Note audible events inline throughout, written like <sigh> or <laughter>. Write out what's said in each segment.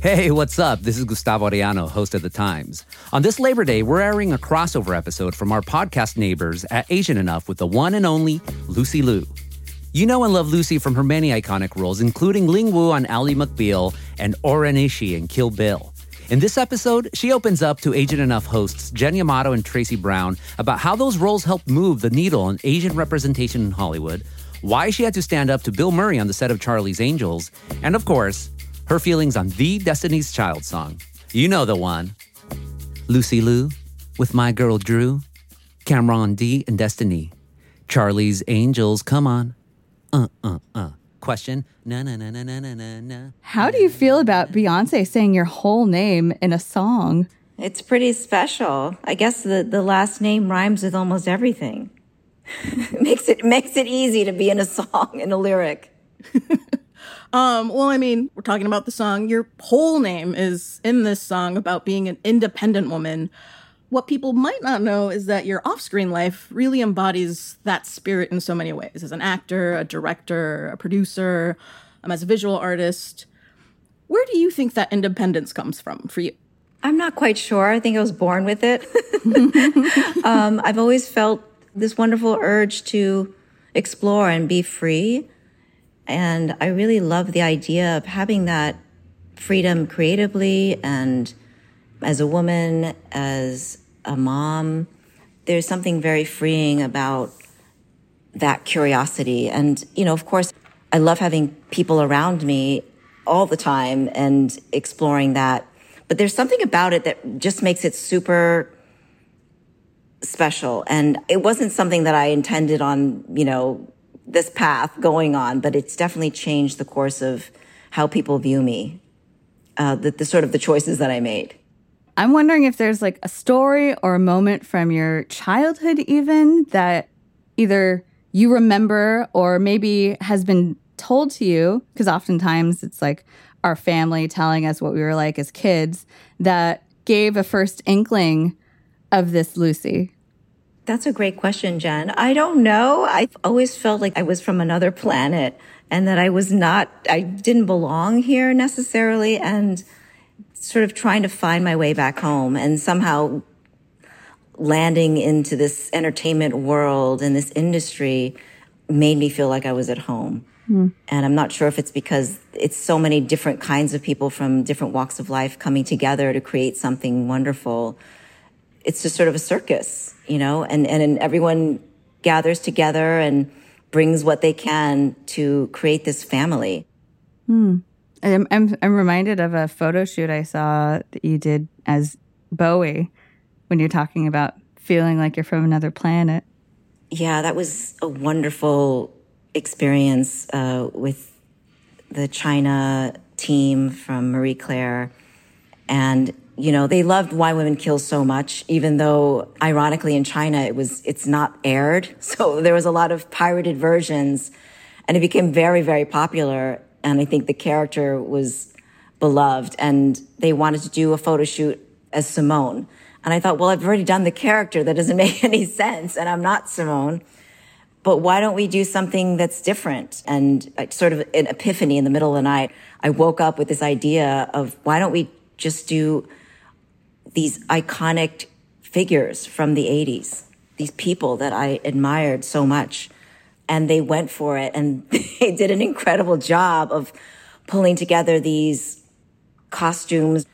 Hey, what's up? This is Gustavo Arellano, host of The Times. On this Labor Day, we're airing a crossover episode from our podcast neighbors at Asian Enough with the one and only Lucy Liu. You know and love Lucy from her many iconic roles, including Ling Woo on Ally McBeal and O-Ren Ishii in Kill Bill. In this episode, she opens up to Asian Enough hosts Jen Yamato and Tracy Brown about how those roles helped move the needle in Asian representation in Hollywood, why she had to stand up to Bill Murray on the set of Charlie's Angels, and of course, her feelings on the Destiny's Child song. You know the one. Lucy Liu with my girl Drew, Cameron D and Destiny. Charlie's Angels, come on. Uh, uh, uh. Question. Na na na na na na na na. How do you feel about Beyonce saying your whole name in a song? It's pretty special. I guess the, the last name rhymes with almost everything. <laughs> makes it makes it easy to be in a song in a lyric. <laughs> Um, well, I mean, we're talking about the song. Your whole name is in this song about being an independent woman. What people might not know is that your off screen life really embodies that spirit in so many ways as an actor, a director, a producer, um, as a visual artist. Where do you think that independence comes from for you? I'm not quite sure. I think I was born with it. <laughs> um, I've always felt this wonderful urge to explore and be free. And I really love the idea of having that freedom creatively and as a woman, as a mom. There's something very freeing about that curiosity. And, you know, of course, I love having people around me all the time and exploring that. But there's something about it that just makes it super special. And it wasn't something that I intended on, you know, this path going on, but it's definitely changed the course of how people view me, uh, the, the sort of the choices that I made. I'm wondering if there's like a story or a moment from your childhood, even that either you remember or maybe has been told to you, because oftentimes it's like our family telling us what we were like as kids that gave a first inkling of this Lucy. That's a great question, Jen. I don't know. I've always felt like I was from another planet and that I was not, I didn't belong here necessarily and sort of trying to find my way back home and somehow landing into this entertainment world and this industry made me feel like I was at home. Mm. And I'm not sure if it's because it's so many different kinds of people from different walks of life coming together to create something wonderful. It's just sort of a circus you know, and, and and everyone gathers together and brings what they can to create this family. Hmm. I'm, I'm, I'm reminded of a photo shoot I saw that you did as Bowie when you're talking about feeling like you're from another planet. Yeah, that was a wonderful experience uh, with the China team from Marie Claire. And you know, they loved Why Women Kill so much, even though ironically in China it was, it's not aired. <laughs> So there was a lot of pirated versions and it became very, very popular. And I think the character was beloved and they wanted to do a photo shoot as Simone. And I thought, well, I've already done the character. That doesn't <laughs> make any sense. And I'm not Simone. But why don't we do something that's different? And sort of an epiphany in the middle of the night, I woke up with this idea of why don't we just do these iconic figures from the 80s, these people that I admired so much. And they went for it and <laughs> they did an incredible job of pulling together these costumes.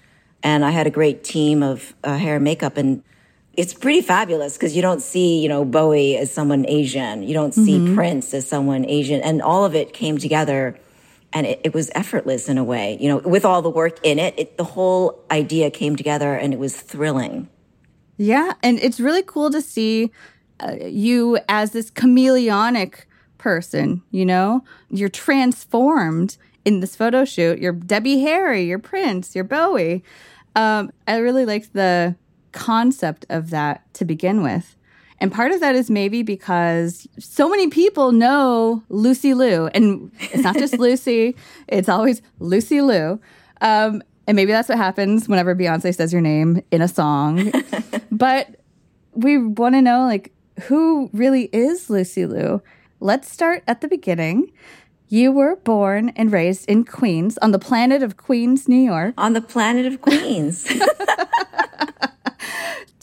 And I had a great team of uh, hair and makeup and it's pretty fabulous because you don't see, you know, Bowie as someone Asian. You don't see mm-hmm. Prince as someone Asian. And all of it came together and it, it, was effortless in a way. You know, with all the work in it, it, the whole idea came together and it was thrilling. Yeah, and it's really cool to see uh, you as this chameleonic person. You know, you're transformed in this photo shoot. You're Debbie Harry, you're Prince, you're Bowie. Um, I really liked the concept of that to begin with. And part of that is maybe because so many people know Lucy Liu. And it's not just <laughs> Lucy, it's always Lucy Liu. Um, and maybe that's what happens whenever Beyonce says your name in a song. <laughs> but we want to know, like, who really is Lucy Liu? Let's start at the beginning. You were born and raised in Queens, on the planet of Queens, New York. On the planet of Queens. <laughs>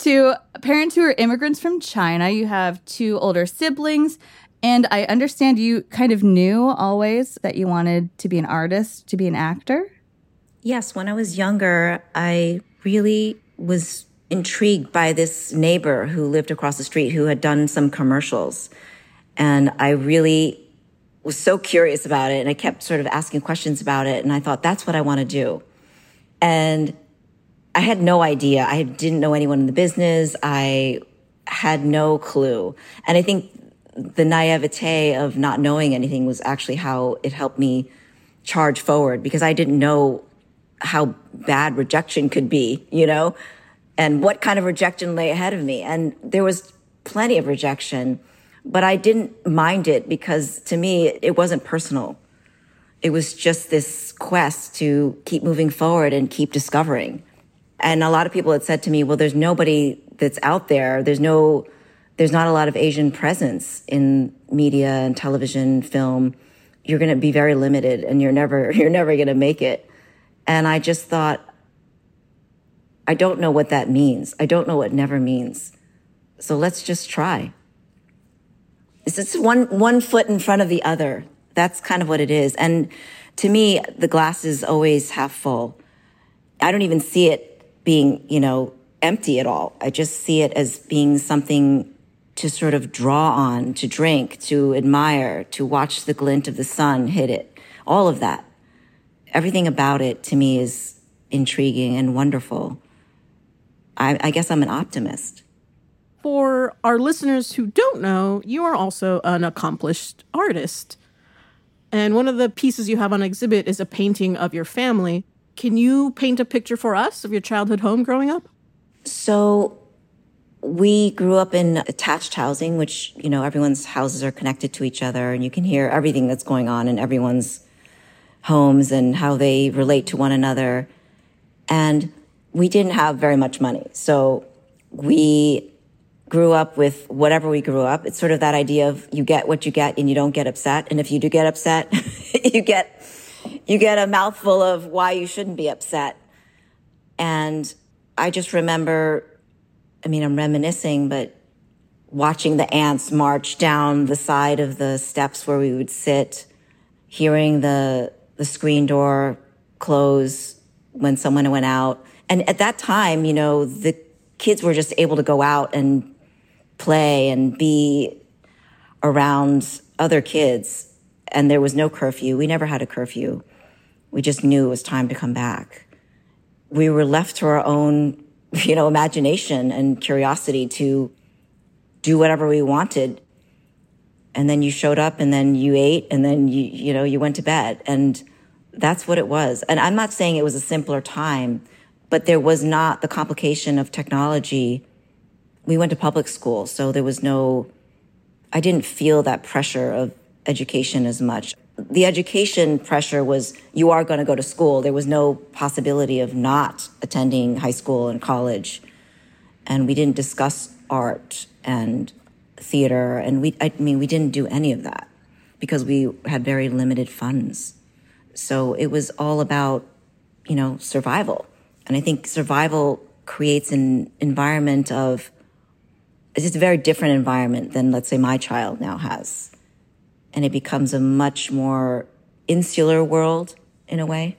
to parents who are immigrants from China, you have two older siblings. And I understand you kind of knew always that you wanted to be an artist, to be an actor. Yes, when I was younger, I really was intrigued by this neighbor who lived across the street who had done some commercials. And I really was so curious about it. And I kept sort of asking questions about it. And I thought, that's what I want to do. And I had no idea. I didn't know anyone in the business. I had no clue. And I think the naivete of not knowing anything was actually how it helped me charge forward because I didn't know how bad rejection could be, you know, and what kind of rejection lay ahead of me. And there was plenty of rejection, but I didn't mind it because to me, it wasn't personal. It was just this quest to keep moving forward and keep discovering. And a lot of people had said to me, well, there's nobody that's out there. There's no, there's not a lot of Asian presence in media and television, film. You're going to be very limited and you're never, <laughs> you're never going to make it. And I just thought, I don't know what that means. I don't know what never means. So let's just try. It's just one, one foot in front of the other. That's kind of what it is. And to me, the glass is always half full. I don't even see it being, you know, empty at all. I just see it as being something to sort of draw on, to drink, to admire, to watch the glint of the sun hit it. All of that. Everything about it to me is intriguing and wonderful. I, I guess I'm an optimist. For our listeners who don't know, you are also an accomplished artist. And one of the pieces you have on exhibit is a painting of your family. Can you paint a picture for us of your childhood home growing up? So we grew up in attached housing, which, you know, everyone's houses are connected to each other and you can hear everything that's going on in everyone's homes and how they relate to one another. And we didn't have very much money. So we grew up with whatever we grew up. It's sort of that idea of you get what you get and you don't get upset. And if you do get upset, <laughs> you get you get a mouthful of why you shouldn't be upset. And I just remember, I mean, I'm reminiscing, but watching the ants march down the side of the steps where we would sit, hearing the, the screen door close when someone went out. And at that time, you know, the kids were just able to go out and play and be around other kids and there was no curfew. We never had a curfew. We just knew it was time to come back. We were left to our own, <laughs> you know, imagination and curiosity to do whatever we wanted. And then you showed up and then you ate and then you, you know, you went to bed. And that's what it was. And I'm not saying it was a simpler time, but there was not the complication of technology. We went to public school, so there was no, I didn't feel that pressure of education as much. The education pressure was you are going to go to school. There was no possibility of not attending high school and college. And we didn't discuss art and theater. And we, I mean, we didn't do any of that because we had very limited funds. So it was all about, you know, survival. And I think survival creates an environment of, it's just a very different environment than, let's say, my child now has and it becomes a much more insular world in a way.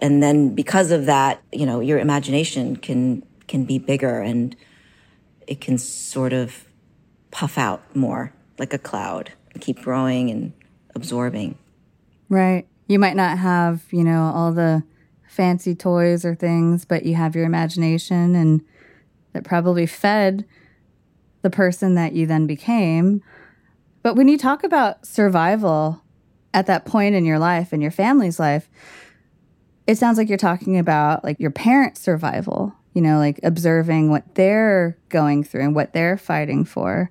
And then because of that, you know, your imagination can, can be bigger and it can sort of puff out more like a cloud keep growing and absorbing. Right. You might not have, you know, all the fancy toys or things, but you have your imagination and that probably fed the person that you then became. But when you talk about survival at that point in your life and your family's life, it sounds like you're talking about like your parents' survival, you know, like observing what they're going through and what they're fighting for.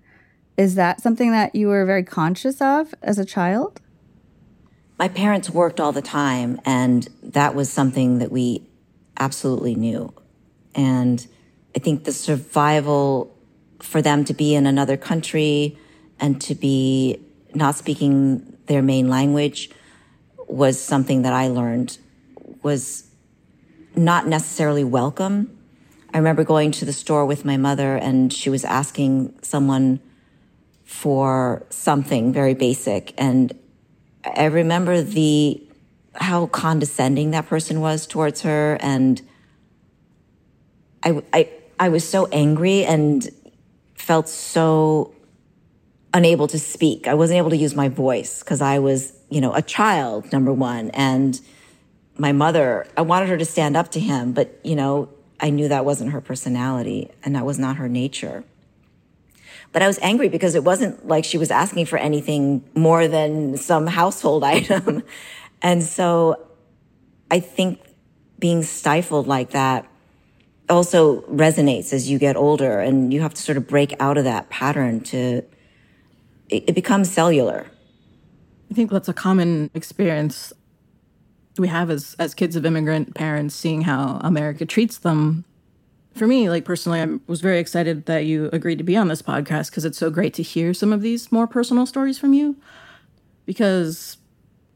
Is that something that you were very conscious of as a child? My parents worked all the time, and that was something that we absolutely knew. And I think the survival for them to be in another country, and to be not speaking their main language was something that I learned was not necessarily welcome. I remember going to the store with my mother and she was asking someone for something very basic. And I remember the, how condescending that person was towards her. And I, I, I was so angry and felt so unable to speak. I wasn't able to use my voice because I was, you know, a child, number one. And my mother, I wanted her to stand up to him, but, you know, I knew that wasn't her personality and that was not her nature. But I was angry because it wasn't like she was asking for anything more than some household <laughs> item. and so I think being stifled like that also resonates as you get older and you have to sort of break out of that pattern to, it, it becomes cellular. I think that's a common experience we have as as kids of immigrant parents seeing how America treats them. For me, like personally, I was very excited that you agreed to be on this podcast because it's so great to hear some of these more personal stories from you. Because,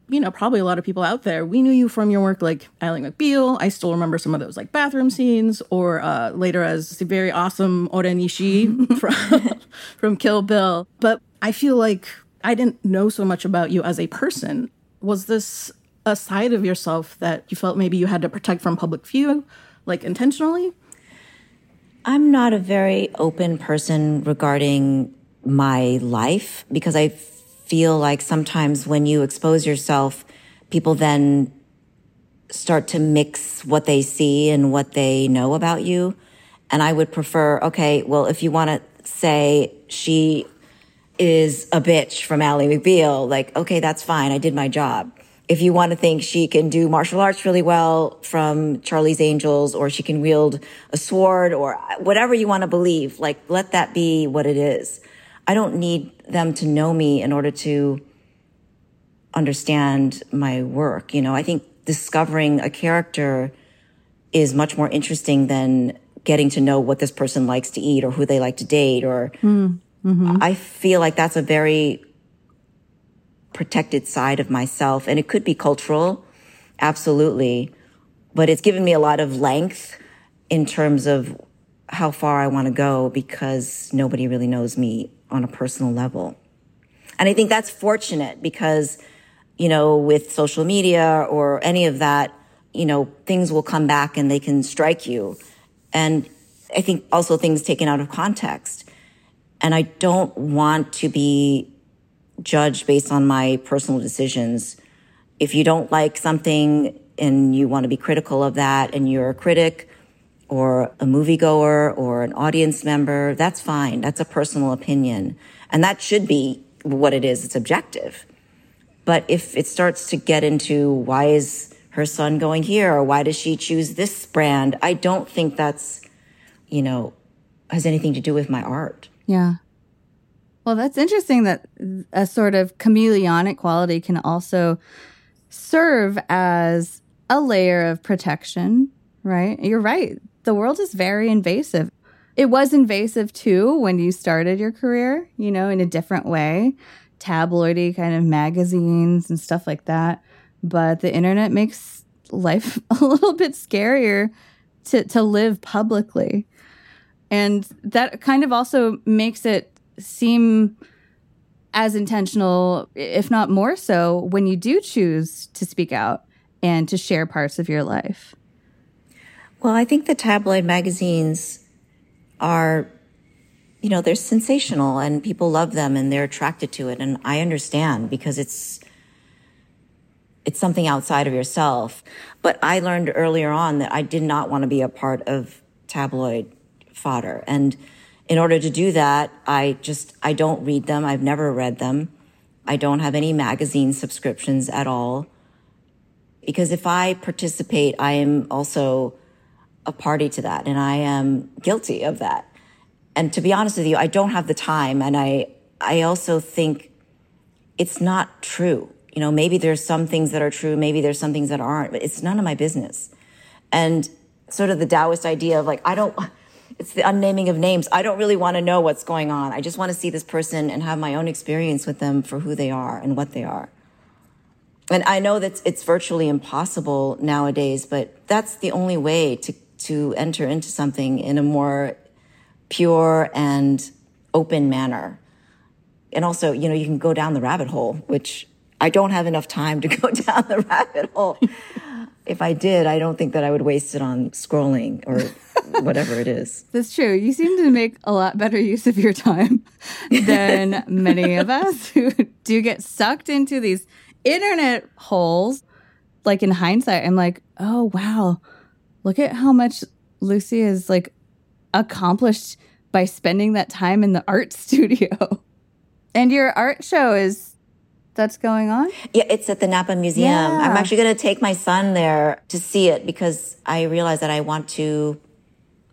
you know, probably a lot of people out there, we knew you from your work like Ally McBeal. I still remember some of those like bathroom scenes, or uh, later as the very awesome O-Ren Ishii <laughs> from <laughs> from Kill Bill. But I feel like I didn't know so much about you as a person. Was this a side of yourself that you felt maybe you had to protect from public view, like intentionally? I'm not a very open person regarding my life because I feel like sometimes when you expose yourself, people then start to mix what they see and what they know about you. And I would prefer, okay, well, if you want to say she is a bitch from Ally McBeal, like, okay, that's fine. I did my job if you want to think she can do martial arts really well from Charlie's Angels, or she can wield a sword, or whatever you want to believe, like let that be what it is. I don't need them to know me in order to understand my work. You know, I think discovering a character is much more interesting than getting to know what this person likes to eat or who they like to date or mm, mm-hmm. I feel like that's a very protected side of myself. And it could be cultural, absolutely. But it's given me a lot of length in terms of how far I want to go because nobody really knows me on a personal level. And I think that's fortunate because, you know, with social media or any of that, you know, things will come back and they can strike you. And I think also things taken out of context. And I don't want to be judged based on my personal decisions. If you don't like something and you want to be critical of that and you're a critic or a moviegoer or an audience member, that's fine. That's a personal opinion. And that should be what it is. It's objective. But if it starts to get into why is her son going here or why does she choose this brand, I don't think that's, you know, has anything to do with my art. Yeah. Well, that's interesting that a sort of chameleonic quality can also serve as a layer of protection, right? You're right. The world is very invasive. It was invasive too when you started your career, you know, in a different way, tabloidy kind of magazines and stuff like that. But the internet makes life <laughs> a little bit scarier to, to live publicly. And that kind of also makes it seem as intentional, if not more so, when you do choose to speak out and to share parts of your life? Well, I think the tabloid magazines are, you know, they're sensational and people love them and they're attracted to it. And I understand because it's, it's something outside of yourself. But I learned earlier on that I did not want to be a part of tabloid fodder. And in order to do that, I just, I don't read them. I've never read them. I don't have any magazine subscriptions at all. Because if I participate, I am also a party to that and I am guilty of that. And to be honest with you, I don't have the time. And I, I also think it's not true. You know, maybe there's some things that are true. Maybe there's some things that aren't, but it's none of my business. And sort of the Taoist idea of like, I don't, <laughs> it's the unnaming of names. I don't really want to know what's going on. I just want to see this person and have my own experience with them for who they are and what they are. And I know that it's virtually impossible nowadays, but that's the only way to, to enter into something in a more pure and open manner. And also, you know, you can go down the rabbit hole, which I don't have enough time to <laughs> go down the rabbit hole. if I did, I don't think that I would waste it on scrolling or whatever it is. <laughs> That's true. You seem to make a lot better use of your time <laughs> than many of us who do get sucked into these internet holes. Like in hindsight, I'm like, oh wow, look at how much Lucy has like accomplished by spending that time in the art <laughs> studio. And your art show is that's going on? Yeah, it's at the Napa Museum. Yeah. I'm actually going to take my son there to see it because I realize that I want to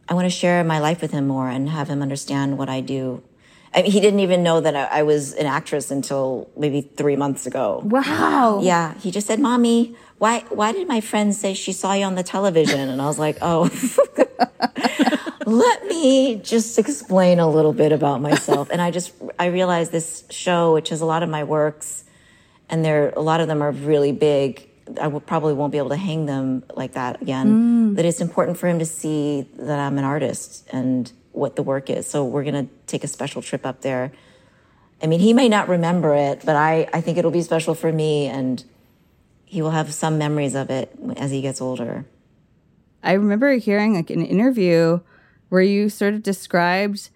I want to share my life with him more and have him understand what I do. I mean, he didn't even know that I, I was an actress until maybe three months ago. Wow. Yeah, he just said, "Mommy, why why did my friend say she saw you on the television?" And I was like, "Oh, <laughs> let me just explain a little bit about myself." And I just I realized this show, which is a lot of my works, and there a lot of them are really big. I will, probably won't be able to hang them like that again. Mm. That it's important for him to see that I'm an artist and what the work is. So we're gonna take a special trip up there. I mean, he may not remember it, but I, I think it'll be special for me and he will have some memories of it as he gets older. I remember hearing like an interview where you sort of described,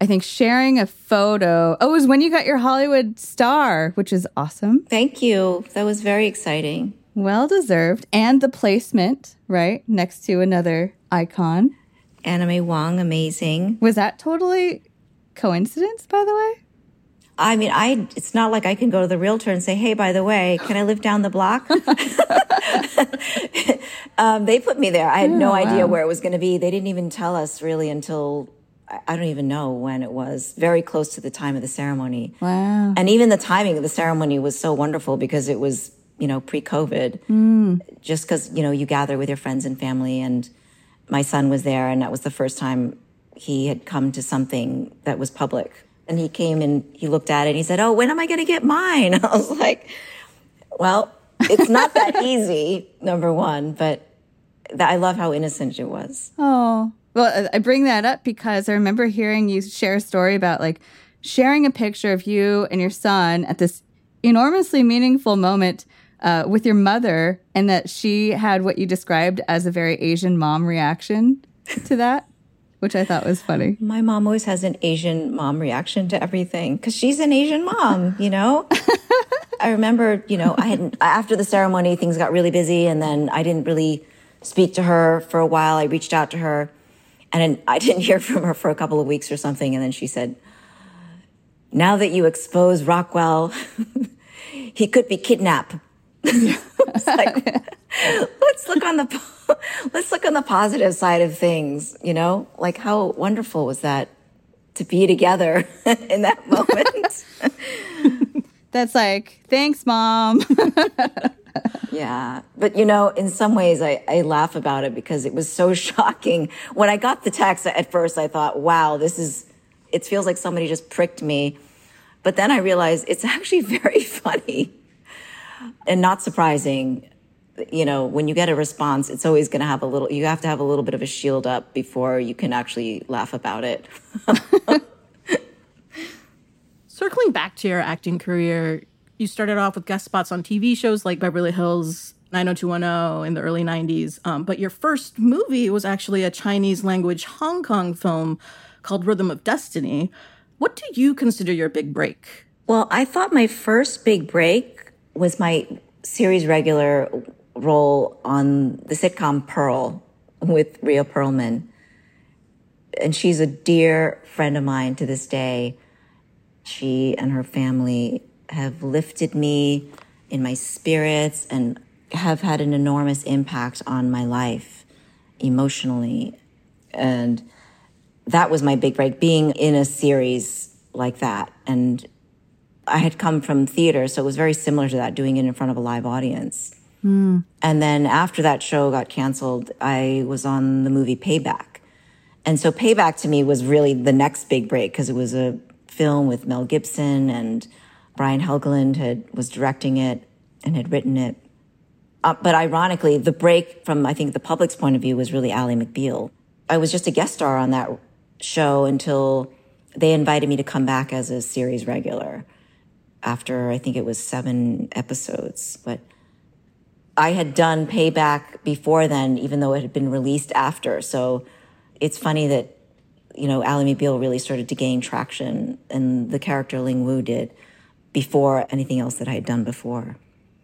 I think, sharing a photo. Oh, it was when you got your Hollywood star, which is awesome. Thank you. That was very exciting. Well deserved. And the placement, right? Next to another icon. Anna May Wong, amazing. Was that totally coincidence, by the way? I mean, I it's not like I can go to the realtor and say, "Hey, by the way, can I live down the block?" <laughs> um, they put me there. I had no Oh, idea wow. where it was going to be. They didn't even tell us really until I- don't even know when it was. Very close to the time of the ceremony. Wow. And even the timing of the ceremony was so wonderful because it was, you know, pre-COVID. Just because you know you gather with your friends and family, and my son was there, and that was the first time he had come to something that was public. And he came and he looked at it and he said, "Oh, when am I going to get mine?" <laughs> I was like, "Well, it's not that <laughs> easy, number one, but th- I love how innocent it was." Oh, well, I bring that up because I remember hearing you share a story about like sharing a picture of you and your son at this enormously meaningful moment uh, with your mother, and that she had what you described as a very Asian mom reaction to that, which I thought was funny. My mom always has an Asian mom reaction to everything because she's an Asian mom, you know? <laughs> I remember, you know, I hadn't, after the ceremony, things got really busy and then I didn't really speak to her for a while. I reached out to her and I didn't hear from her for a couple of weeks or something. And then she said, now that you expose Rockwell, <laughs> he could be kidnapped. Like, <laughs> let's look on the <laughs> let's look on the positive side of things. You know, like how wonderful was that to be together <laughs> in that moment? That's like, thanks, mom. yeah, but you know, in some ways, I, I laugh about it because it was so shocking. When I got the text at first, I thought, "Wow, this is." It feels like somebody just pricked me, but then I realized it's actually very funny and not surprising. You know, when you get a response, it's always going to have a little, you have to have a little bit of a shield up before you can actually laugh about it. <laughs> Circling back to your acting career, you started off with guest spots on TV shows like Beverly Hills 90210 in the early 90s. Um, but your first movie was actually a Chinese language Hong Kong film called Rhythm of Destiny. What do you consider your big break? Well, I thought my first big break was my series regular role on the sitcom Pearl with Rhea Perlman. And she's a dear friend of mine to this day. She and her family have lifted me in my spirits and have had an enormous impact on my life emotionally. And that was my big break, being in a series like that. And I had come from theater, so it was very similar to that, doing it in front of a live audience. And then after that show got canceled, I was on the movie Payback. And so Payback to me was really the next big break because it was a film with Mel Gibson and Brian Helgeland had was directing it. and had written it. Uh, but ironically, the break from, I think, the public's point of view was really Ally McBeal. I was just a guest star on that show until they invited me to come back as a series regular after I think it was seven episodes. But I had done Payback before then, even though it had been released after. So it's funny that, you know, Ally McBeal really started to gain traction and the character Ling Woo did before anything else that I had done before.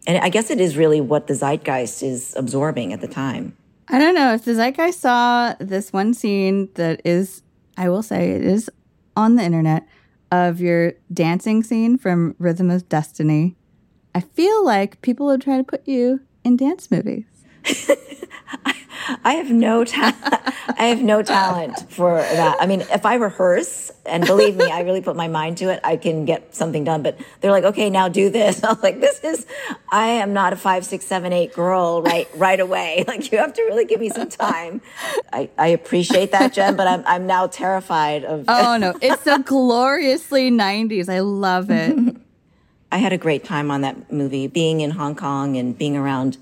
And I guess it is really what the zeitgeist is absorbing at the time. I don't know if the zeitgeist saw this one scene that is, I will say, it is on the internet of your dancing scene from Rhythm of Destiny. I feel like people would try to put you in dance movies. <laughs> I have no talent. <laughs> I have no talent for that. I mean, if I rehearse, and believe me, I really put my mind to it, I can get something done. But they're like, okay, now do this. <laughs> I was like, this is. I am not a five, six, seven, eight girl right right away. <laughs> Like you have to really give me some time. I, I appreciate that, Jen, but I'm I'm now terrified of. Oh no, it's so gloriously '90s. I love it. I had a great time on that movie, being in Hong Kong and being around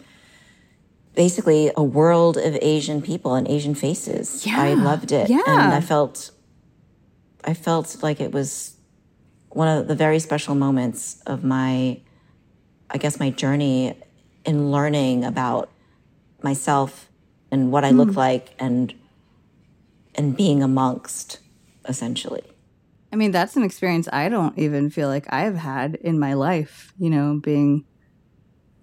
basically a world of Asian people and Asian faces. Yeah. I loved it. Yeah. And I felt I felt like it was one of the very special moments of my I guess my journey in learning about myself and what I look Hmm. like and and being amongst essentially. I mean, that's an experience I don't even feel like I've had in my life, you know, being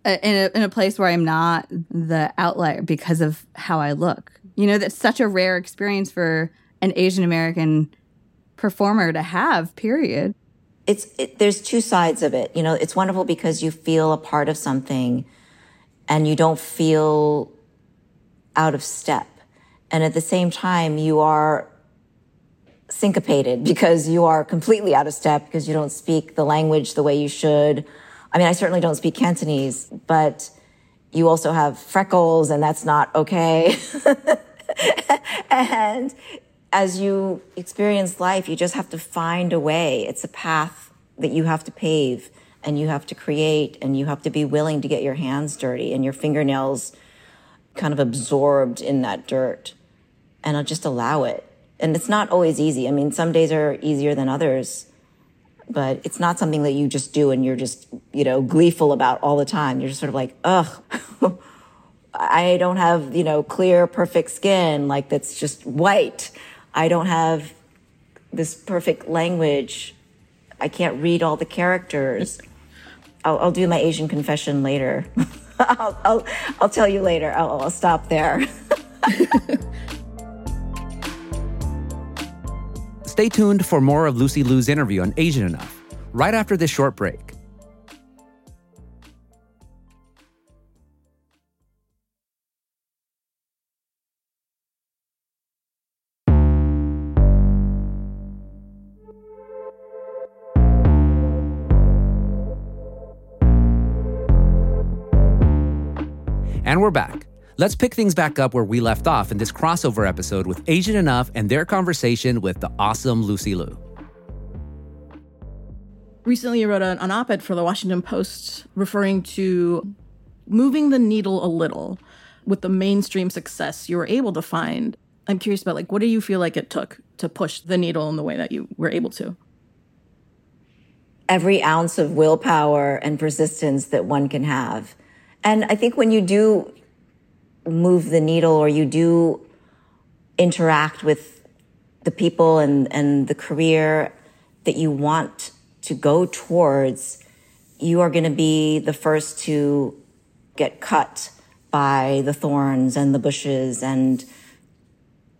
in a, in a place where I'm not the outlier because of how I look. You know, that's such a rare experience for an Asian American performer to have, period. it's it, there's two sides of it. You know, it's wonderful because you feel a part of something and you don't feel out of step. And at the same time, you are syncopated <laughs> because you are completely out of step because you don't speak the language the way you should. I mean, I certainly don't speak Cantonese, but you also have freckles and that's not okay. <laughs> and as you experience life, you just have to find a way. It's a path that you have to pave and you have to create and you have to be willing to get your hands dirty and your fingernails kind of absorbed in that dirt and I'll just allow it. And it's not always easy. I mean, some days are easier than others, but it's not something that you just do and you're just, you know, gleeful about all the time. You're just sort of like, ugh, <laughs> I don't have, you know, clear, perfect skin, like that's just white. I don't have this perfect language. I can't read all the characters. <laughs> I'll, I'll do my Asian confession later. <laughs> I'll, I'll, I'll tell you later. I'll, I'll stop there. Stay tuned for more of Lucy Liu's interview on Asian Enough right after this short break. And we're back. Let's pick things back up where we left off in this crossover episode with Asian Enough and their conversation with the awesome Lucy Liu. Recently, you wrote an, an op ed for the Washington Post referring to moving the needle a little with the mainstream success you were able to find. I'm curious about like what do you feel like it took to push the needle in the way that you were able to? every ounce of willpower and persistence that one can have. And I think when you do move the needle or you do interact with the people and, and the career that you want to go towards, you are going to be the first to get cut by the thorns and the bushes. And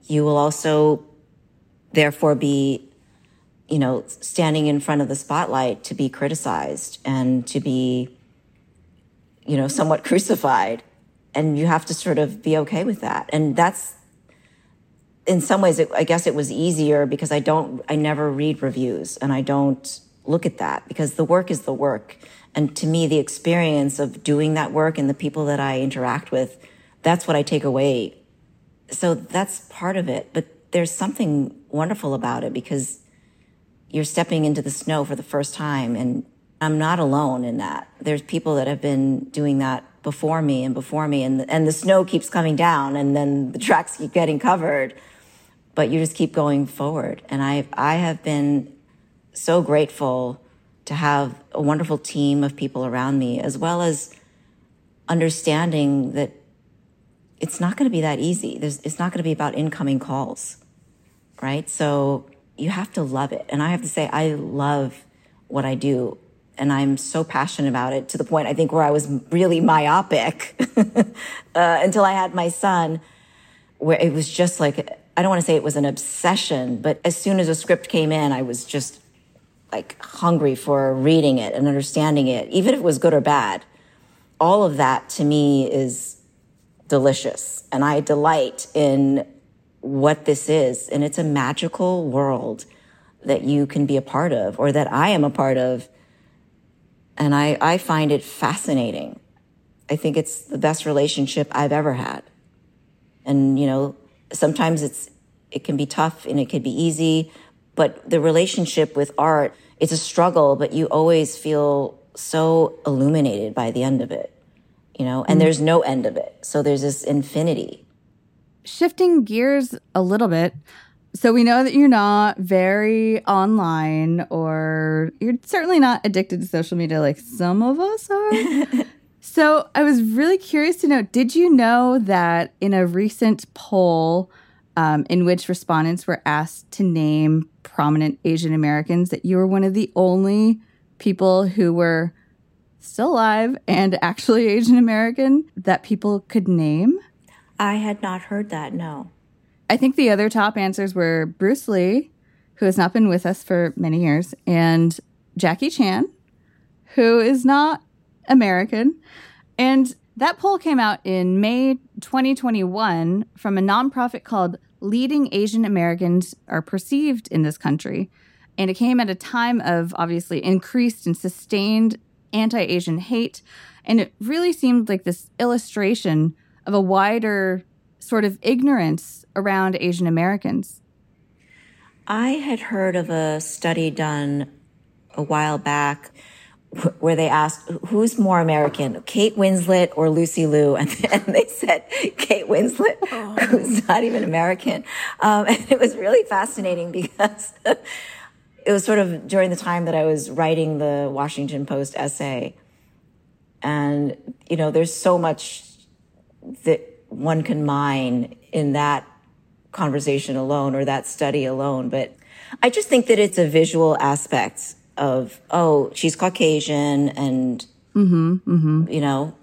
you will also therefore be you know, standing in front of the spotlight to be criticized and to be, you know, somewhat <laughs> crucified. And you have to sort of be okay with that. And that's, in some ways, it, I guess it was easier because I don't, I never read reviews and I don't look at that because the work is the work. And to me, the experience of doing that work and the people that I interact with, that's what I take away. So that's part of it. But there's something wonderful about it because you're stepping into the snow for the first time and I'm not alone in that. There's people that have been doing that before me and before me and and the snow keeps coming down and then the tracks keep getting covered but you just keep going forward and I I have been so grateful to have a wonderful team of people around me as well as understanding that it's not going to be that easy. There's, it's not going to be about incoming calls, right? So you have to love it. And I have to say, I love what I do. And I'm so passionate about it to the point I think where I was really myopic <laughs> uh, until I had my son, where it was just like, I don't want to say it was an obsession, but as soon as a script came in, I was just like hungry for reading it and understanding it, even if it was good or bad. All of that to me is delicious. And I delight in what this is. And it's a magical world that you can be a part of or that I am a part of. And I, I find it fascinating. I think it's the best relationship I've ever had. And, you know, sometimes it's, it can be tough and it can be easy, but the relationship with art, it's a struggle, but you always feel so illuminated by the end of it, you know, and mm there's no end of it. So there's this infinity. Shifting gears a little bit. So we know that you're not very online or you're certainly not addicted to social media like some of us are. <laughs> so I was really curious to know did you know that in a recent poll um, in which respondents were asked to name prominent Asian Americans that you were one of the only people who were still alive and actually Asian American that people could name? I had not heard that, no. I think the other top answers were Bruce Lee, who has not been with us for many years, and Jackie Chan, who is not American. And that poll came out in May 2021 from a nonprofit called Leading Asian Americans Are Perceived in This Country. And it came at a time of obviously increased and sustained anti Asian hate. And it really seemed like this illustration of a wider sort of ignorance around Asian Americans. I had heard of a study done a while back where they asked who's more American, Kate Winslet or Lucy Liu, <laughs> and, and they said Kate Winslet, oh. who's not even American. Um, and it was really fascinating because <laughs> it was sort of during the time that I was writing the Washington Post essay, and you know, there's so much that one can mine in that conversation alone or that study alone, but I just think that it's a visual aspect of oh she's caucasian and mm-hmm, mm-hmm. you know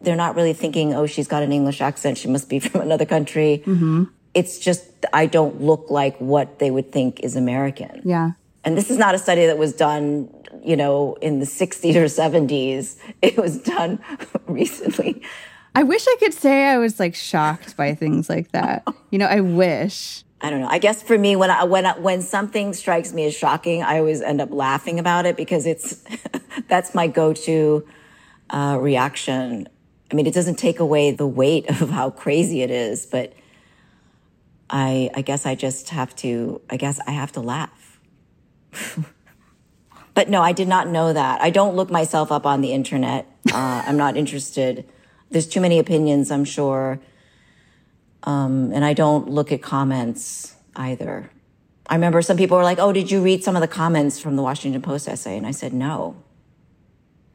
they're not really thinking oh she's got an english accent she must be <laughs> from another country. Mm-hmm. it's just i don't look like what they would think is american. Yeah. And this is not a study that was done you know in the 60s or 70s it was done <laughs> recently i wish i could say i was like shocked by things like that you know i wish I don't know. I guess for me, when I, when I, when something strikes me as shocking, I always end up laughing about it because it's <laughs> that's my go-to uh, reaction. I mean, it doesn't take away the weight of how crazy it is, but I I guess I just have to. I guess I have to laugh. <laughs> but no, I did not know that. I don't look myself up on the internet. Uh, I'm not interested. There's too many opinions. I'm sure um, and I don't look at comments either. I remember some people were like, "Oh, did you read some of the comments from the Washington Post essay?" And I said, "No.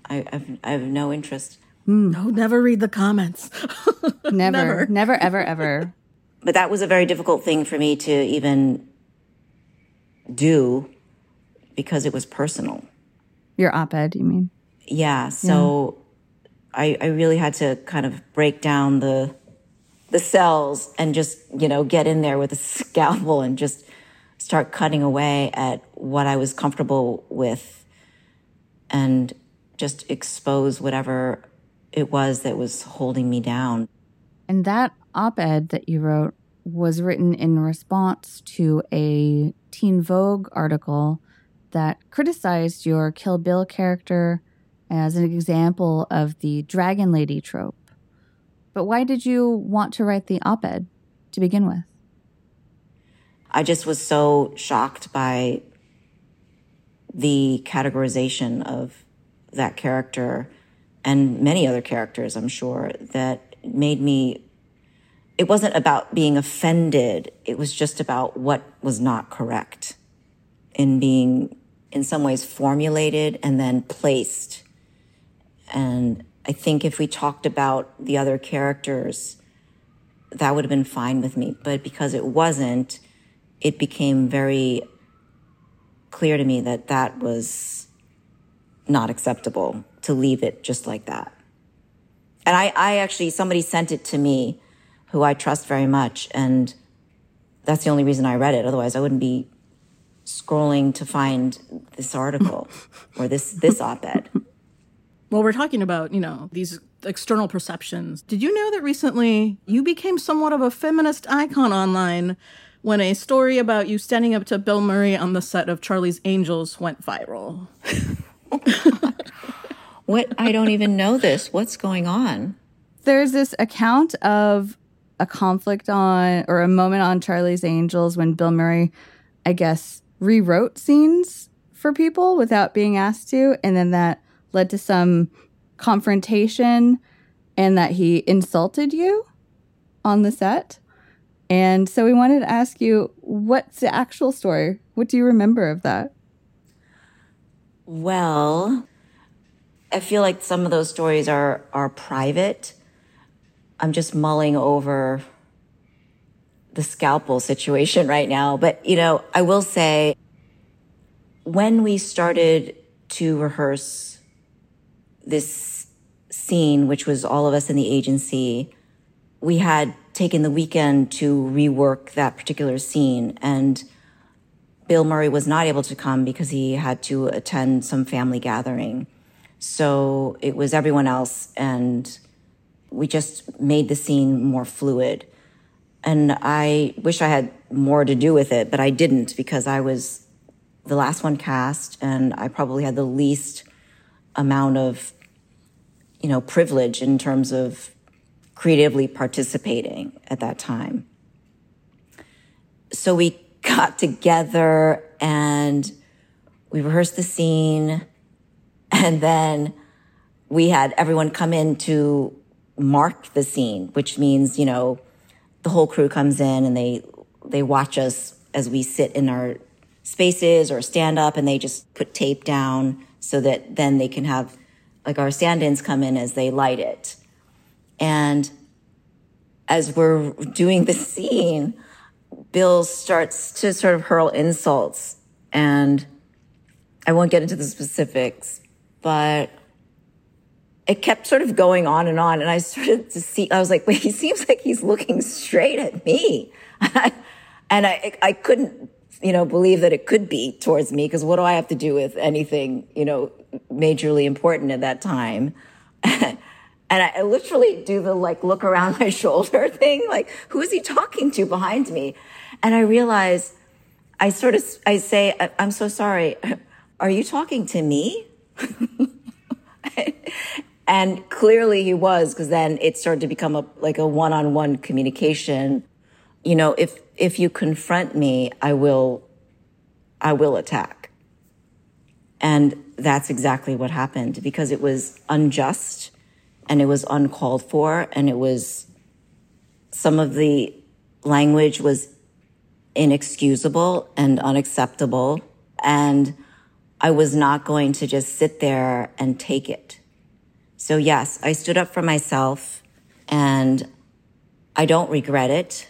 I, I've, I have no interest." Mm. No, never read the comments. <laughs> never, never, never, ever, ever. But that was a very difficult thing for me to even do because it was personal. Your op-ed, you mean? Yeah. So yeah. I, I really had to kind of break down the the cells and just, you know, get in there with a <laughs> scalpel and just start cutting away at what I was comfortable with and just expose whatever it was that was holding me down. And that op ed that you wrote was written in response to a Teen Vogue article that criticized your Kill Bill character as an example of the dragon lady trope. But why did you want to write the op ed to begin with? I just was so shocked by the categorization of that character and many other characters, I'm sure, that made me. It wasn't about being offended. It was just about what was not correct in being, in some ways, formulated and then placed. And I think if we talked about the other characters, that would have been fine with me. But because it wasn't, it became very clear to me that that was not acceptable to leave it just like that. And I, I actually, somebody sent it to me who I trust very much. And that's the only reason I read it. Otherwise, I wouldn't be scrolling to find this article or this, this op ed. Well, we're talking about, you know, these external perceptions. Did you know that recently you became somewhat of a feminist icon online when a story about you standing up to Bill Murray on the set of Charlie's Angels went viral? <laughs> what? I don't even know this. What's going on? There's this account of a conflict on or a moment on Charlie's Angels when Bill Murray, I guess, rewrote scenes for people without being asked to. And then that led to some confrontation and that he insulted you on the set. And so we wanted to ask you what's the actual story? What do you remember of that? Well, I feel like some of those stories are are private. I'm just mulling over the scalpel situation right now, but you know, I will say when we started to rehearse this scene, which was all of us in the agency, we had taken the weekend to rework that particular scene. And Bill Murray was not able to come because he had to attend some family gathering. So it was everyone else. And we just made the scene more fluid. And I wish I had more to do with it, but I didn't because I was the last one cast and I probably had the least amount of you know, privilege in terms of creatively participating at that time. So we got together and we rehearsed the scene and then we had everyone come in to mark the scene, which means, you know, the whole crew comes in and they they watch us as we sit in our spaces or stand up and they just put tape down so that then they can have like our stand-ins come in as they light it. And as we're doing the scene, Bill starts to sort of hurl insults and I won't get into the specifics, but it kept sort of going on and on. And I started to see, I was like, wait, he seems like he's looking straight at me. <laughs> and I, I couldn't, you know, believe that it could be towards me because what do I have to do with anything, you know, majorly important at that time. <laughs> and I literally do the like look around my <laughs> shoulder thing, like, who is he talking to behind me? And I realize I sort of, I say, I'm so sorry. <laughs> Are you talking to me? and clearly he was, because then it started to become a, like a one-on-one communication. You know, if, if you confront me, I will, I will attack. And that's exactly what happened because it was unjust and it was uncalled for and it was some of the language was inexcusable and unacceptable. And I was not going to just sit there and take it. So yes, I stood up for myself and I don't regret it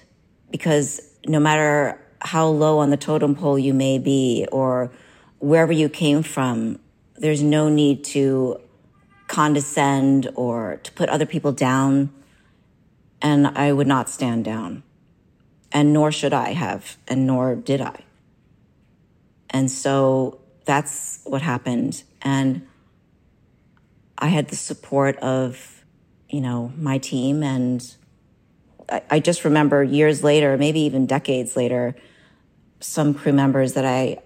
because no matter how low on the totem pole you may be or wherever you came from, there's no need to condescend or to put other people down. And I would not stand down. And nor should I have, and nor did I. And so that's what happened. And I had the support of, you know, my team. And I, I just remember years later, maybe even decades later, some crew members that I,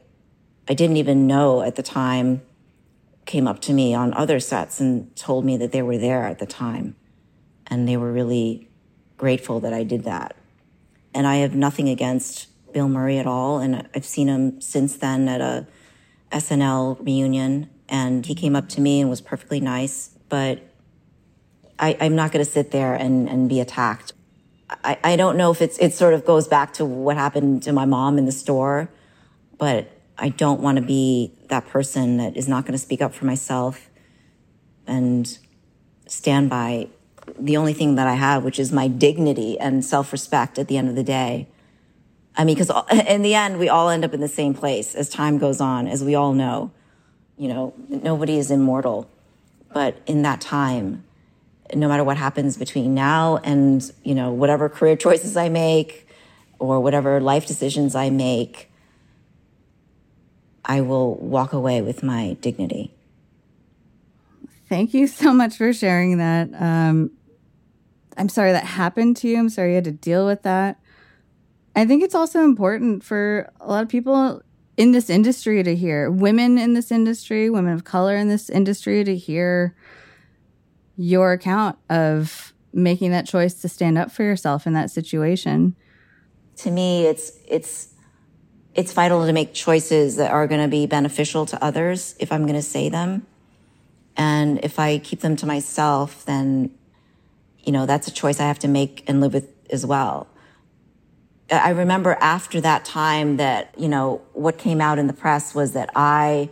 I didn't even know at the time came up to me on other sets and told me that they were there at the time. And they were really grateful that I did that. And I have nothing against Bill Murray at all. And I've seen him since then at a SNL reunion. and he came up to me and was perfectly nice, but I, am not going to sit there and, and be attacked. I, I don't know if it's, it sort of goes back to what happened to my mom in the store, but I don't want to be that person that is not going to speak up for myself and stand by the only thing that I have, which is my dignity and self respect at the end of the day. I mean, because uh, in the end, we all end up in the same place as time goes on, as we all know. You know, nobody is immortal. But in that time, no matter what happens between now and, you know, whatever career <laughs> choices I make or whatever life decisions I make, I will walk away with my dignity. Thank you so much for sharing that. Um, I'm sorry that happened to you. I'm sorry you had to deal with that. I think it's also important for a lot of people in this industry to hear, women in this industry, women of color in this industry to hear your account of making that choice to stand up for yourself in that situation. To me, it's it's it's vital to make choices that are going to be beneficial to others if I'm going to say them. And if I keep them to myself, then you know, that's a choice I have to make and live with as well. I remember after that time that, you know, what came out in the press was that I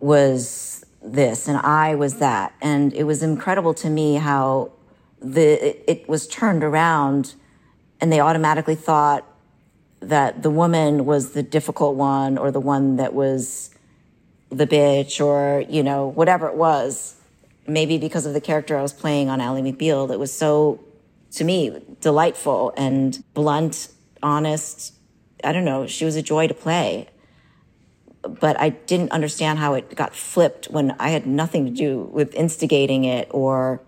was this and I was that. And it was incredible to me how the, it, it was turned around and they automatically thought that the woman was the difficult one or the one that was the bitch or, you know, whatever it was. Maybe because of the character I was playing on Ally McBeal that was so, to me, delightful and blunt honest. I don't know. She was a joy to play. But I didn't understand how it got flipped when I had nothing to do with instigating it or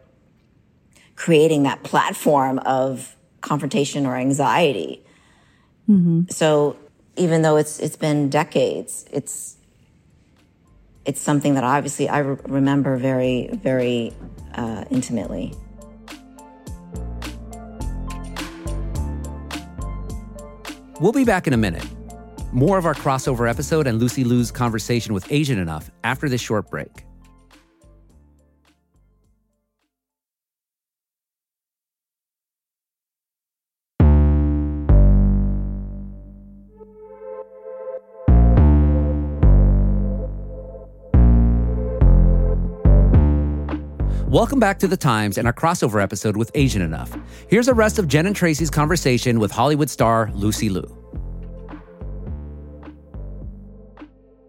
creating that platform of confrontation or anxiety. Mm-hmm. So even though it's it's been decades, it's it's something that obviously I re- remember very very uh, intimately. We'll be back in a minute. More of our crossover episode and Lucy Liu's conversation with Asian Enough after this short break. Welcome back to The Times and our crossover episode with Asian Enough. Here's the rest of Jen and Tracy's conversation with Hollywood star Lucy Liu.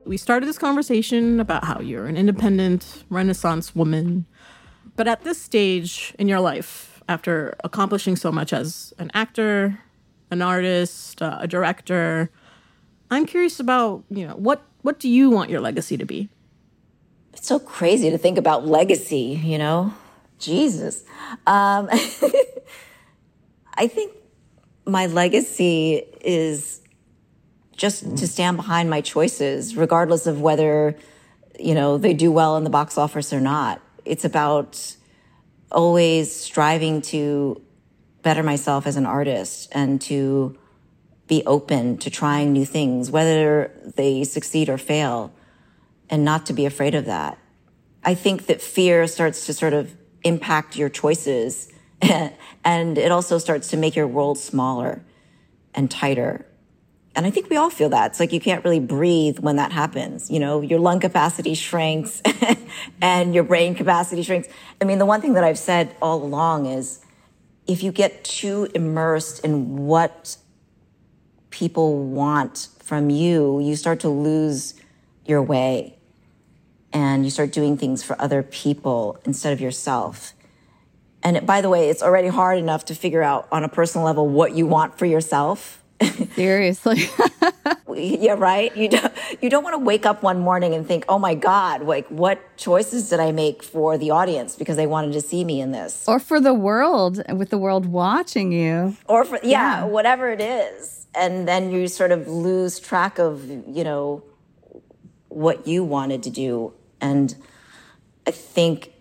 We started this conversation about how you're an independent Renaissance woman. But at this stage in your life, after accomplishing so much as an actor, an artist, uh, a director, I'm curious about, you know, what what do you want your legacy to be? It's so crazy to think about legacy, you know? Jesus. Um, <laughs> I think my legacy is just to stand behind my choices, regardless of whether, you know, they do well in the box office or not. It's about always striving to better myself as an artist and to be open to trying new things, whether they succeed or fail and not to be afraid of that. I think that fear starts to sort of impact your choices <laughs> and it also starts to make your world smaller and tighter. And I think we all feel that. It's like you can't really breathe when that happens. You know, your lung capacity shrinks <laughs> and your brain capacity shrinks. I mean, the one thing that I've said all along is if you get too immersed in what people want from you, you start to lose your way and you start doing things for other people instead of yourself. And it, by the way, it's already hard enough to figure out on a personal level what you want for yourself. <laughs> Seriously. <laughs> yeah, right? You don't, you don't want to wake up one morning and think, "Oh my god, like what choices did I make for the audience because they wanted to see me in this?" Or for the world, with the world watching you. Or for yeah, yeah. whatever it is. And then you sort of lose track of, you know, what you wanted to do and I think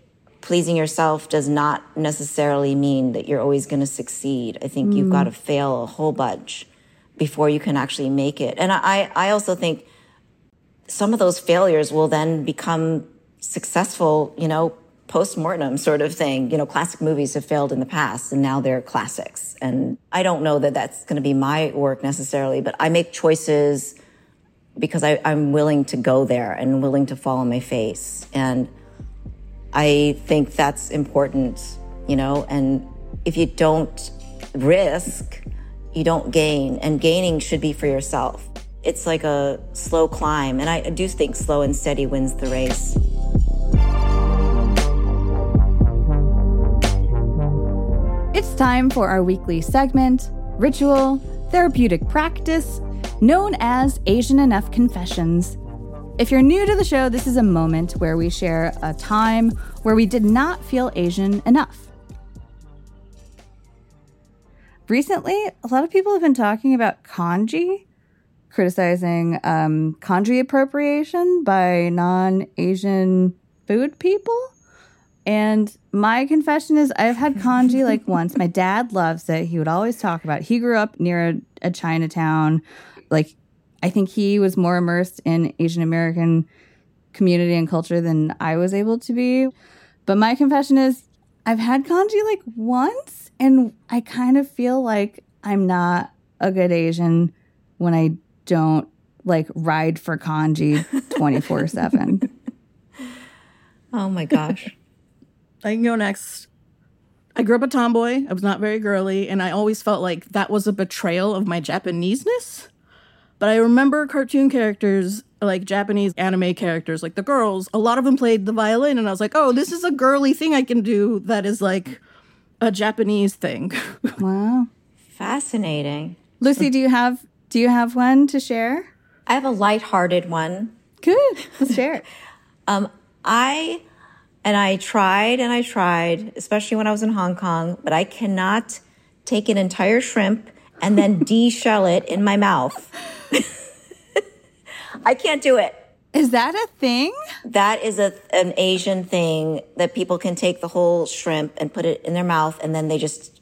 pleasing yourself does not necessarily mean that you're always going to succeed. I think mm. you've got to fail a whole bunch before you can actually make it. And I, I also think some of those failures will then become successful, you know, post-mortem sort of thing. You know, classic movies have failed in the past and now they're classics. And I don't know that that's going to be my work necessarily, but I make choices because I, I'm willing to go there and willing to fall on my face. And I think that's important, you know, and if you don't risk, you don't gain, and gaining should be for yourself. It's like a slow climb, and I do think slow and steady wins the race. It's time for our weekly segment, ritual, therapeutic practice, known as Asian Enough Confessions. If you're new to the show, this is a moment where we share a time where we did not feel Asian enough. Recently, a lot of people have been talking about congee, criticizing um, congee appropriation by non Asian food people. And my confession is, I've had congee like <laughs> once. My dad loves it. He would always talk about it. He grew up near a, a Chinatown. Like, I think he was more immersed in Asian American community and culture than I was able to be. But my confession is, I've had congee like once, and I kind of feel like I'm not a good Asian when I don't like ride for congee <laughs> 24 7. Oh my gosh. <laughs> I can go next. I grew up a tomboy. I was not very girly, and I always felt like that was a betrayal of my Japaneseness. But I remember cartoon characters, like Japanese anime characters, like the girls, a lot of them played the violin, and I was like, oh, this is a girly thing I can do that is like a Japanese thing. <laughs> Wow. Fascinating. Lucy, do you have do you have one to share? I have a lighthearted one. Good. Let's share it. <laughs> Um, I and I tried and I tried, especially when I was in Hong Kong, but I cannot take an entire shrimp and then de-shell it in my mouth. <laughs> <laughs> I can't do it. Is that a thing? That is a an Asian thing that people can take the whole shrimp and put it in their mouth and then they just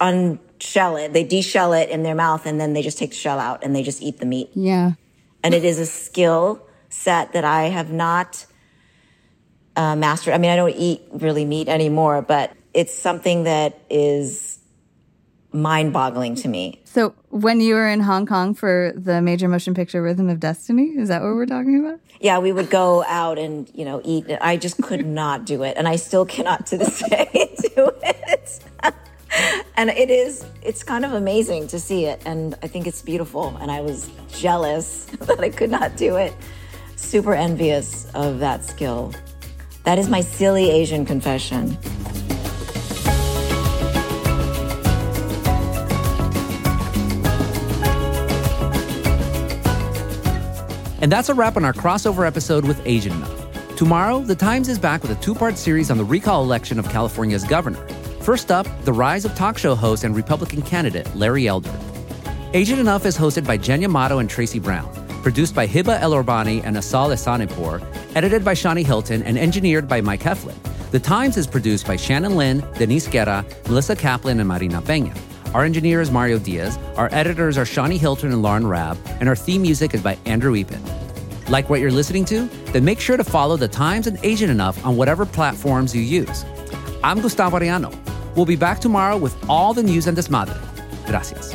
unshell it. They de-shell it in their mouth and then they just take the shell out and they just eat the meat. Yeah. And it is a skill set that I have not uh, mastered. I mean, I don't eat really meat anymore, but it's something that is mind boggling to me. So when you were in Hong Kong for the major motion picture Rhythm of Destiny, is that what we're talking about? Yeah, we would go out and, you know, eat. I just could not do it. And I still cannot to this <laughs> day <laughs> do it. and it is, it's kind of amazing to see it. And I think it's beautiful. And I was jealous <laughs> that I could not do it. Super envious of that skill. That is my silly Asian confession. And that's a wrap on our crossover episode with Asian Enough. Tomorrow, The Times is back with a two part series on the recall election of California's governor. First up, the rise of talk show host and Republican candidate Larry Elder. Asian Enough is hosted by Jen Yamato and Tracy Brown, produced by Heba Elorbany and Asal Ehsanipour, edited by Shani Hilton, and engineered by Mike Heflin. The Times is produced by Shannon Lin, Denise Guerra, Melissa Kaplan, and Marina Peña. Our engineer is Mario Diaz, our editors are Shani Hilton and Lauren Raab, and our theme music is by Andrew Eapen. Like what you're listening to? Then make sure to follow The Times and Asian Enough on whatever platforms you use. I'm Gustavo Arellano. We'll be back tomorrow with all the news and desmadre. Gracias.